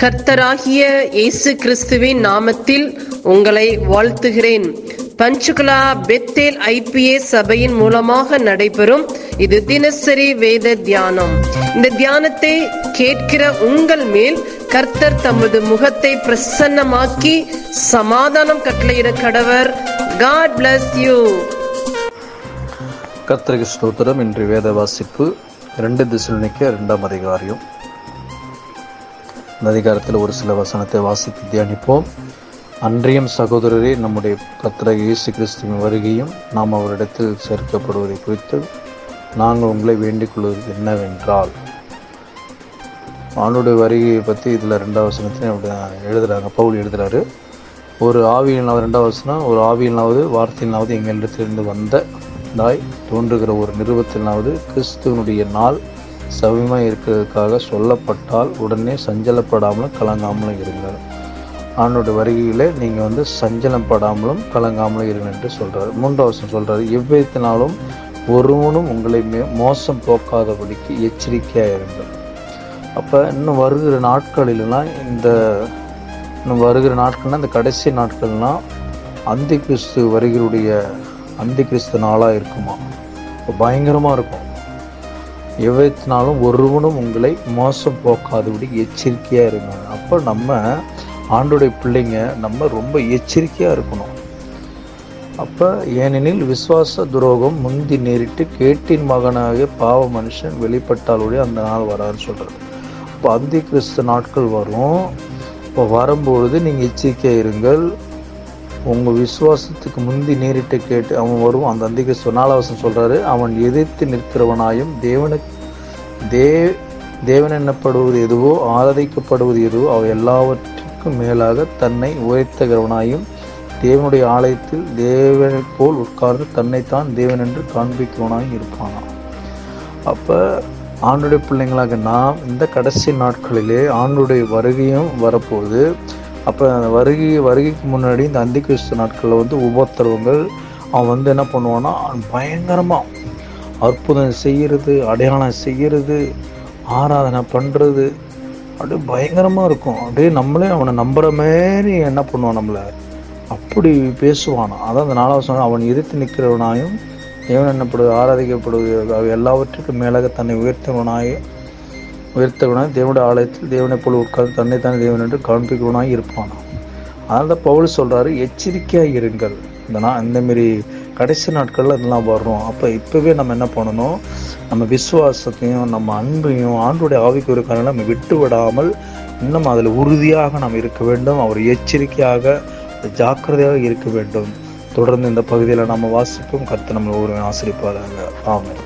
கர்த்தராகிய இயேசு கிறிஸ்துவின் நாமத்தில் உங்களை வாழ்த்துகிறேன். பஞ்சுகுலா பெத்தேல் ஐபிஏ சபையின் மூலமாக நடைபெறும் இது தினசரி வேத தியானம். இந்த தியானத்தை கேட்கிற உங்கள் மேல் கர்த்தர் தமது முகத்தை பிரசன்னமாக்கி சமாதானம் கட்டளையிட கடவர். காட் பிளஸ் யூ கர்த்தருக்கு ஸ்தோத்திரம். இன்று வேத வாசிப்பு ரெண்டு திசுனிக்க ரெண்டாம் அதிகாரியம். இந்த அதிகாரத்தில் ஒரு சில வசனத்தை வாசித்து தியானிப்போம். அன்றியும் சகோதரரே நம்முடைய கத்திரக இயேசு கிறிஸ்துவின் வருகையும் நாம் அவரிடத்தில் சேர்க்கப்படுவதை குறித்து நாங்கள் உங்களை வேண்டிக் கொள்வது என்னவென்றால் அவனுடைய வருகையை பற்றி இதில் ரெண்டாவது வசனத்தையும் அப்படி எழுதுகிறாங்க பவுல் எழுதுகிறாரு ஒரு ஆவியினாவது ரெண்டாவது வசனம் ஒரு ஆவியினாவது வார்த்தையினாவது எங்களிடத்திலிருந்து வந்த தாய் தோன்றுகிற ஒரு நிறுவத்தினாவது கிறிஸ்துவனுடைய நாள் சமயமாக இருக்கிறதுக்காக சொல்லப்பட்டால் உடனே சஞ்சலப்படாமலும் கலங்காமலும் இருங்கள். அவனுடைய வருகையில் நீங்கள் வந்து சஞ்சலப்படாமலும் கலங்காமலும் இருங்கள் என்று சொல்கிறார் மூன்றாவது வசனம் சொல்கிறார் எவ்விதத்தினாலும் ஒருவனும் உங்களை மே மோசம் போக்காதபடிக்கு எச்சரிக்கையாக இருங்கள். அப்போ இன்னும் வருகிற நாட்களிலலாம் இந்த இன்னும் வருகிற நாட்கள்னால் இந்த கடைசி நாட்கள்னால் அந்தி கிறிஸ்து வருகிறுடைய அந்தி கிறிஸ்து நாளாக இருக்குமா பயங்கரமாக இருக்கும். எவ்வளத்தினாலும் ஒருவனும் உங்களை மோசம் போக்காதபடி எச்சரிக்கையாக இருங்க. அப்போ நம்ம ஆண்டுடைய பிள்ளைங்க நம்ம ரொம்ப எச்சரிக்கையாக இருக்கணும். அப்போ ஏனெனில் விசுவாச துரோகம் முந்தி நேரிட்டு கேட்டின் மகனாகிய பாவ மனுஷன் வெளிப்பட்டாலுடைய அந்த நாள் வரான்னு சொல்கிறார் இப்போ அந்தி கிறிஸ்து நாட்கள் வரும். இப்போ வரும்பொழுது நீங்கள் எச்சரிக்கையாக இருங்கள். உங்கள் விசுவாசத்துக்கு முந்தி நேரிட்டு கேட்டு அவன் வருவான். அந்த அந்தி கிறிஸ்து சொல்கிறாரு அவன் எதிர்த்து நிற்கிறவனாயும் தேவனுக்கு தே தேவன் என்னப்படுவது எதுவோ ஆராதிக்கப்படுவது எதுவோ அவை எல்லாவற்றிற்கும் மேலாக தன்னை உயர்த்துகிறவனாயும் தேவனுடைய ஆலயத்தில் தேவனை போல் உட்கார்ந்து தன்னைத்தான் தேவன் என்று காண்பிக்கிறவனாயும் இருப்பானாம் அப்போ ஆண்டுடைய பிள்ளைங்களாக நாம் இந்த கடைசி நாட்களிலே ஆண்டுடைய வருகையும் வரப்போகுது. அப்போ அந்த வருகை வருகைக்கு முன்னாடி இந்த அந்தி கிறிஸ்து நாட்களில் வந்து உபத்திரவங்கள். அவன் வந்து என்ன பண்ணுவான்னா பயங்கரமாக அற்புதம் செய்கிறது அடையாளம் செய்கிறது ஆராதனை பண்ணுறது அப்படியே பயங்கரமாக இருக்கும். அப்படியே நம்மளே அவனை நம்புகிற மாரி என்ன பண்ணுவான் நம்மளை? அப்படி பேசுவானா அதான் அந்த நாலாவது சொன்ன அவன் எதிர்த்து நிற்கிறவனாயும் தேவன் என்னப்படுவது ஆராதிக்கப்படுவது எல்லாவற்றுக்கும் மேலாக தன்னை உயர்த்தவனாய் உயர்த்தவனாய் தேவனுடைய ஆலயத்தில் தேவனை போல் உட்கார்ந்து தன்னைத்தானே தேவன் என்று காண்பிக்கிறவனாய் இருப்பானாம். அதனால தான் பவுல் சொல்கிறாரு எச்சரிக்கையாக இருங்கள். இந்த நா இந்த மாரி கடைசி நாட்களில் இதெல்லாம் வரும் அப்போ இப்போவே நம்ம என்ன பண்ணணும்? நம்ம விசுவாசத்தையும் நம்ம அன்பையும் ஆண்டுடைய ஆவிக்குரிய நம்ம விட்டு விடாமல் இன்னும் அதில் உறுதியாக நாம் இருக்க வேண்டும். அவர் எச்சரிக்கையாக ஜாக்கிரதையாக இருக்க வேண்டும். தொடர்ந்து இந்த பகுதியில் நம்ம வாசிப்போம். கருத்து நம்மளை ஒரு ஆசிரிப்பாராக ஆமாம்